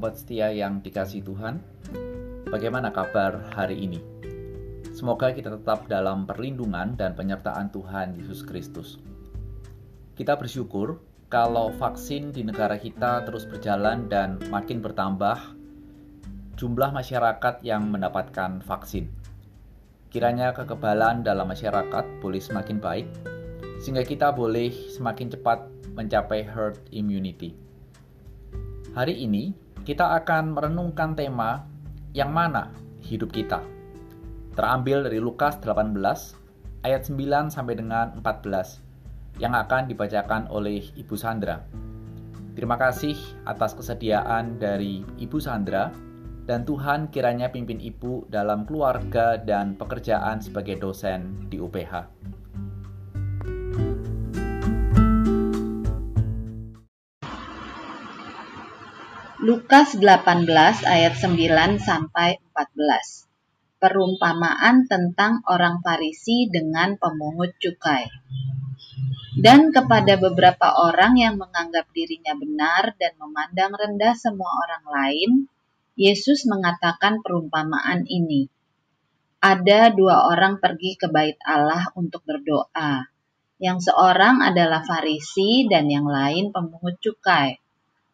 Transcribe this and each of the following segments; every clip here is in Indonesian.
sobat setia yang dikasih Tuhan. Bagaimana kabar hari ini? Semoga kita tetap dalam perlindungan dan penyertaan Tuhan Yesus Kristus. Kita bersyukur kalau vaksin di negara kita terus berjalan dan makin bertambah jumlah masyarakat yang mendapatkan vaksin. Kiranya kekebalan dalam masyarakat boleh semakin baik, sehingga kita boleh semakin cepat mencapai herd immunity. Hari ini kita akan merenungkan tema yang mana hidup kita. Terambil dari Lukas 18 ayat 9 sampai dengan 14 yang akan dibacakan oleh Ibu Sandra. Terima kasih atas kesediaan dari Ibu Sandra dan Tuhan kiranya pimpin Ibu dalam keluarga dan pekerjaan sebagai dosen di UPH. Lukas 18 ayat 9 sampai 14. Perumpamaan tentang orang Farisi dengan pemungut cukai. Dan kepada beberapa orang yang menganggap dirinya benar dan memandang rendah semua orang lain, Yesus mengatakan perumpamaan ini. Ada dua orang pergi ke bait Allah untuk berdoa. Yang seorang adalah Farisi dan yang lain pemungut cukai.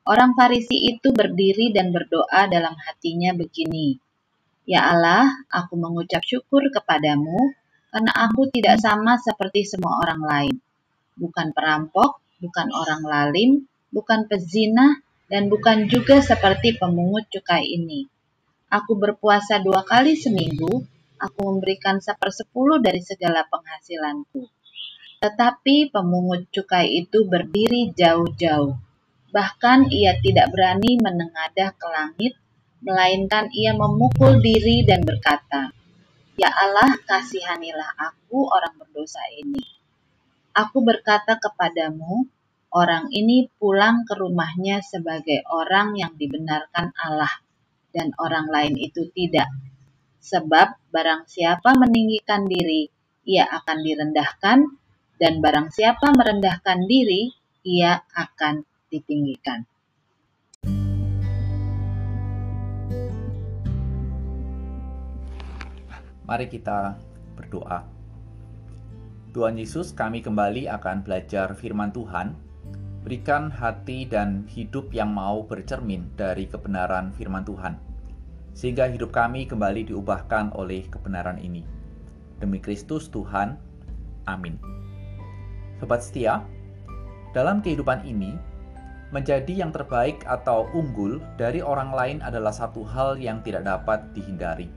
Orang Farisi itu berdiri dan berdoa dalam hatinya begini, Ya Allah, aku mengucap syukur kepadamu karena aku tidak sama seperti semua orang lain. Bukan perampok, bukan orang lalim, bukan pezina, dan bukan juga seperti pemungut cukai ini. Aku berpuasa dua kali seminggu, aku memberikan sepersepuluh dari segala penghasilanku. Tetapi pemungut cukai itu berdiri jauh-jauh Bahkan ia tidak berani menengadah ke langit, melainkan ia memukul diri dan berkata, Ya Allah, kasihanilah aku orang berdosa ini. Aku berkata kepadamu, orang ini pulang ke rumahnya sebagai orang yang dibenarkan Allah, dan orang lain itu tidak. Sebab barang siapa meninggikan diri, ia akan direndahkan, dan barang siapa merendahkan diri, ia akan ditinggikan. Mari kita berdoa. Tuhan Yesus, kami kembali akan belajar firman Tuhan. Berikan hati dan hidup yang mau bercermin dari kebenaran firman Tuhan, sehingga hidup kami kembali diubahkan oleh kebenaran ini. Demi Kristus Tuhan, amin. Sobat setia, dalam kehidupan ini, Menjadi yang terbaik atau unggul dari orang lain adalah satu hal yang tidak dapat dihindari.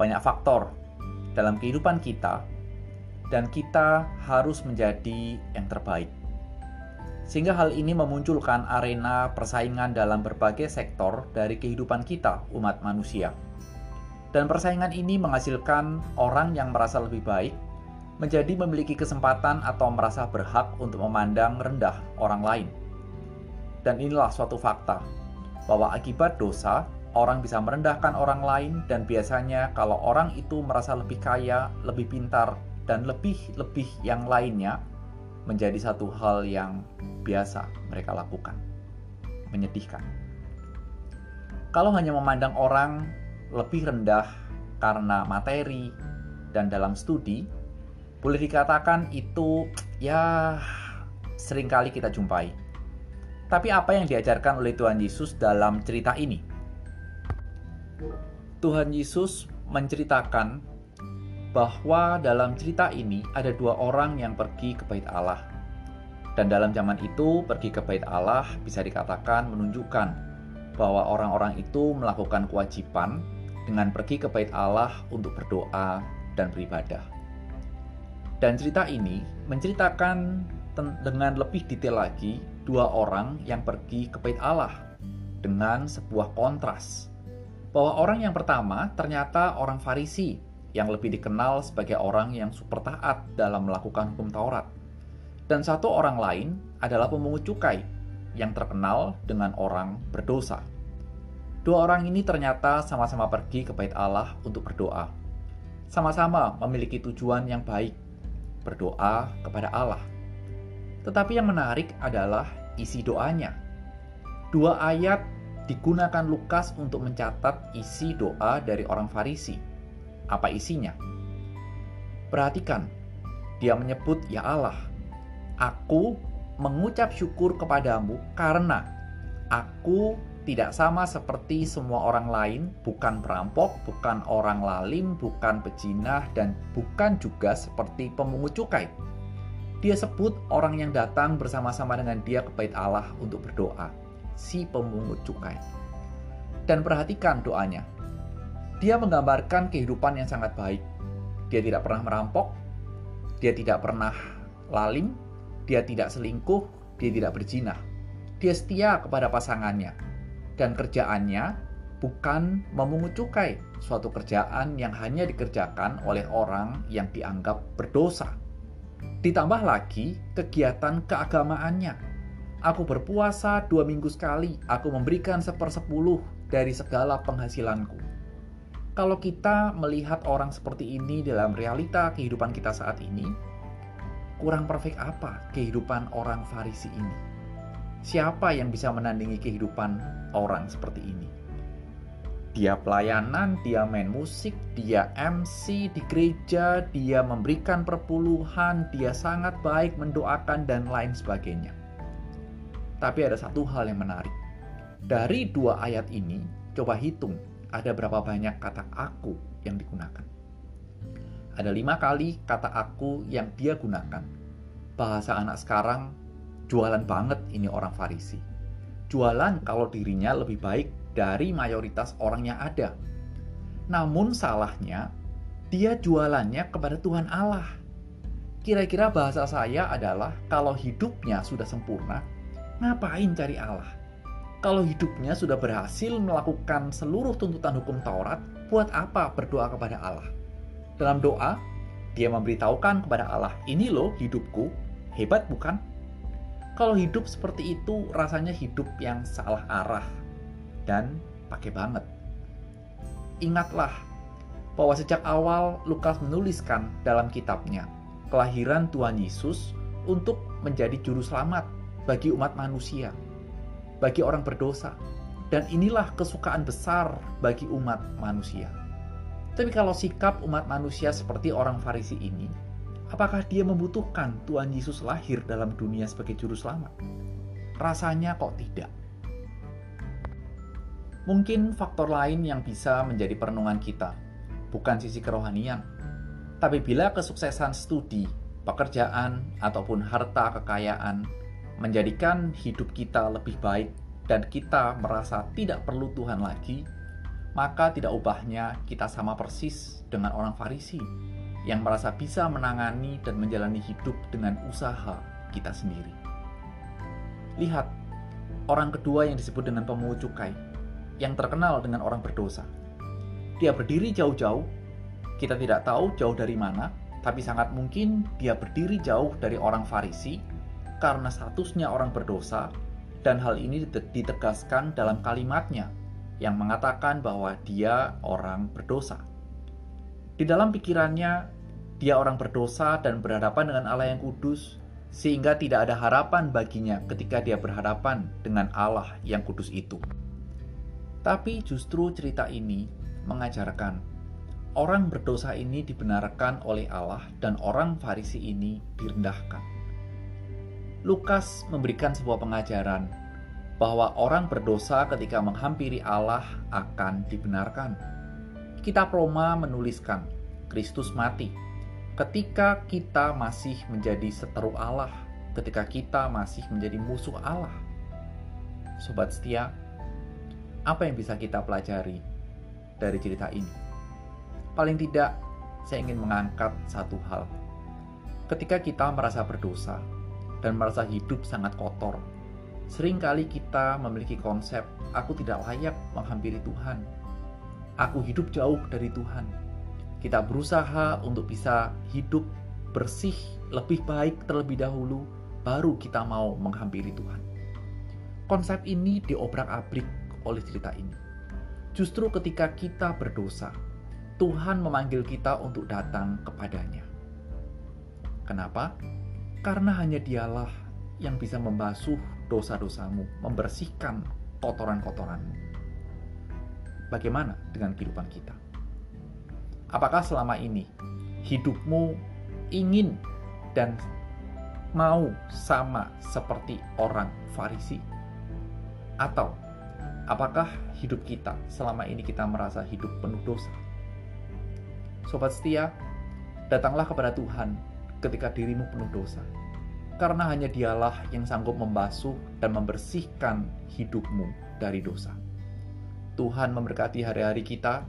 Banyak faktor dalam kehidupan kita, dan kita harus menjadi yang terbaik. Sehingga hal ini memunculkan arena persaingan dalam berbagai sektor dari kehidupan kita, umat manusia. Dan persaingan ini menghasilkan orang yang merasa lebih baik menjadi memiliki kesempatan atau merasa berhak untuk memandang rendah orang lain dan inilah suatu fakta, bahwa akibat dosa, orang bisa merendahkan orang lain dan biasanya kalau orang itu merasa lebih kaya, lebih pintar, dan lebih-lebih yang lainnya, menjadi satu hal yang biasa mereka lakukan. Menyedihkan. Kalau hanya memandang orang lebih rendah karena materi dan dalam studi, boleh dikatakan itu ya sering kali kita jumpai tapi apa yang diajarkan oleh Tuhan Yesus dalam cerita ini? Tuhan Yesus menceritakan bahwa dalam cerita ini ada dua orang yang pergi ke bait Allah. Dan dalam zaman itu, pergi ke bait Allah bisa dikatakan menunjukkan bahwa orang-orang itu melakukan kewajiban dengan pergi ke bait Allah untuk berdoa dan beribadah. Dan cerita ini menceritakan dengan lebih detail lagi dua orang yang pergi ke bait Allah dengan sebuah kontras. Bahwa orang yang pertama ternyata orang Farisi yang lebih dikenal sebagai orang yang super taat dalam melakukan hukum Taurat. Dan satu orang lain adalah pemungut cukai yang terkenal dengan orang berdosa. Dua orang ini ternyata sama-sama pergi ke bait Allah untuk berdoa. Sama-sama memiliki tujuan yang baik, berdoa kepada Allah. Tetapi yang menarik adalah isi doanya. Dua ayat digunakan Lukas untuk mencatat isi doa dari orang Farisi. Apa isinya? Perhatikan, dia menyebut, "Ya Allah, aku mengucap syukur kepadamu karena aku tidak sama seperti semua orang lain, bukan perampok, bukan orang lalim, bukan pejinah, dan bukan juga seperti pemungut cukai." Dia sebut orang yang datang bersama-sama dengan dia ke bait Allah untuk berdoa, si pemungut cukai. Dan perhatikan doanya. Dia menggambarkan kehidupan yang sangat baik. Dia tidak pernah merampok, dia tidak pernah lalim, dia tidak selingkuh, dia tidak berjinah. Dia setia kepada pasangannya. Dan kerjaannya bukan memungut cukai, suatu kerjaan yang hanya dikerjakan oleh orang yang dianggap berdosa Ditambah lagi kegiatan keagamaannya. Aku berpuasa dua minggu sekali, aku memberikan sepersepuluh dari segala penghasilanku. Kalau kita melihat orang seperti ini dalam realita kehidupan kita saat ini, kurang perfect apa kehidupan orang Farisi ini? Siapa yang bisa menandingi kehidupan orang seperti ini? Dia pelayanan, dia main musik, dia MC di gereja, dia memberikan perpuluhan, dia sangat baik mendoakan dan lain sebagainya. Tapi ada satu hal yang menarik. Dari dua ayat ini, coba hitung ada berapa banyak kata aku yang digunakan. Ada lima kali kata aku yang dia gunakan. Bahasa anak sekarang, jualan banget ini orang Farisi. Jualan kalau dirinya lebih baik dari mayoritas orang yang ada. Namun salahnya, dia jualannya kepada Tuhan Allah. Kira-kira bahasa saya adalah kalau hidupnya sudah sempurna, ngapain cari Allah? Kalau hidupnya sudah berhasil melakukan seluruh tuntutan hukum Taurat, buat apa berdoa kepada Allah? Dalam doa, dia memberitahukan kepada Allah, ini loh hidupku, hebat bukan? Kalau hidup seperti itu rasanya hidup yang salah arah, dan pakai banget. Ingatlah bahwa sejak awal Lukas menuliskan dalam kitabnya kelahiran Tuhan Yesus untuk menjadi juru selamat bagi umat manusia, bagi orang berdosa. Dan inilah kesukaan besar bagi umat manusia. Tapi kalau sikap umat manusia seperti orang Farisi ini, apakah dia membutuhkan Tuhan Yesus lahir dalam dunia sebagai juru selamat? Rasanya kok tidak. Mungkin faktor lain yang bisa menjadi perenungan kita, bukan sisi kerohanian. Tapi bila kesuksesan studi, pekerjaan, ataupun harta kekayaan menjadikan hidup kita lebih baik dan kita merasa tidak perlu Tuhan lagi, maka tidak ubahnya kita sama persis dengan orang Farisi yang merasa bisa menangani dan menjalani hidup dengan usaha kita sendiri. Lihat, orang kedua yang disebut dengan pemungut cukai yang terkenal dengan orang berdosa. Dia berdiri jauh-jauh, kita tidak tahu jauh dari mana, tapi sangat mungkin dia berdiri jauh dari orang Farisi karena statusnya orang berdosa, dan hal ini ditegaskan dalam kalimatnya yang mengatakan bahwa dia orang berdosa. Di dalam pikirannya, dia orang berdosa dan berhadapan dengan Allah yang kudus, sehingga tidak ada harapan baginya ketika dia berhadapan dengan Allah yang kudus itu. Tapi justru cerita ini mengajarkan orang berdosa ini dibenarkan oleh Allah dan orang Farisi ini direndahkan. Lukas memberikan sebuah pengajaran bahwa orang berdosa ketika menghampiri Allah akan dibenarkan. Kitab Roma menuliskan Kristus mati ketika kita masih menjadi seteru Allah, ketika kita masih menjadi musuh Allah. Sobat setia, apa yang bisa kita pelajari dari cerita ini? Paling tidak, saya ingin mengangkat satu hal. Ketika kita merasa berdosa dan merasa hidup sangat kotor, sering kali kita memiliki konsep, "Aku tidak layak menghampiri Tuhan. Aku hidup jauh dari Tuhan." Kita berusaha untuk bisa hidup bersih lebih baik terlebih dahulu, baru kita mau menghampiri Tuhan. Konsep ini diobrak-abrik oleh cerita ini. Justru ketika kita berdosa, Tuhan memanggil kita untuk datang kepadanya. Kenapa? Karena hanya Dialah yang bisa membasuh dosa-dosamu, membersihkan kotoran-kotoranmu. Bagaimana dengan kehidupan kita? Apakah selama ini hidupmu ingin dan mau sama seperti orang Farisi? Atau apakah hidup kita selama ini kita merasa hidup penuh dosa? Sobat setia, datanglah kepada Tuhan ketika dirimu penuh dosa. Karena hanya dialah yang sanggup membasuh dan membersihkan hidupmu dari dosa. Tuhan memberkati hari-hari kita.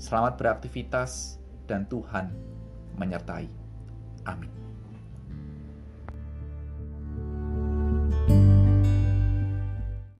Selamat beraktivitas dan Tuhan menyertai. Amin.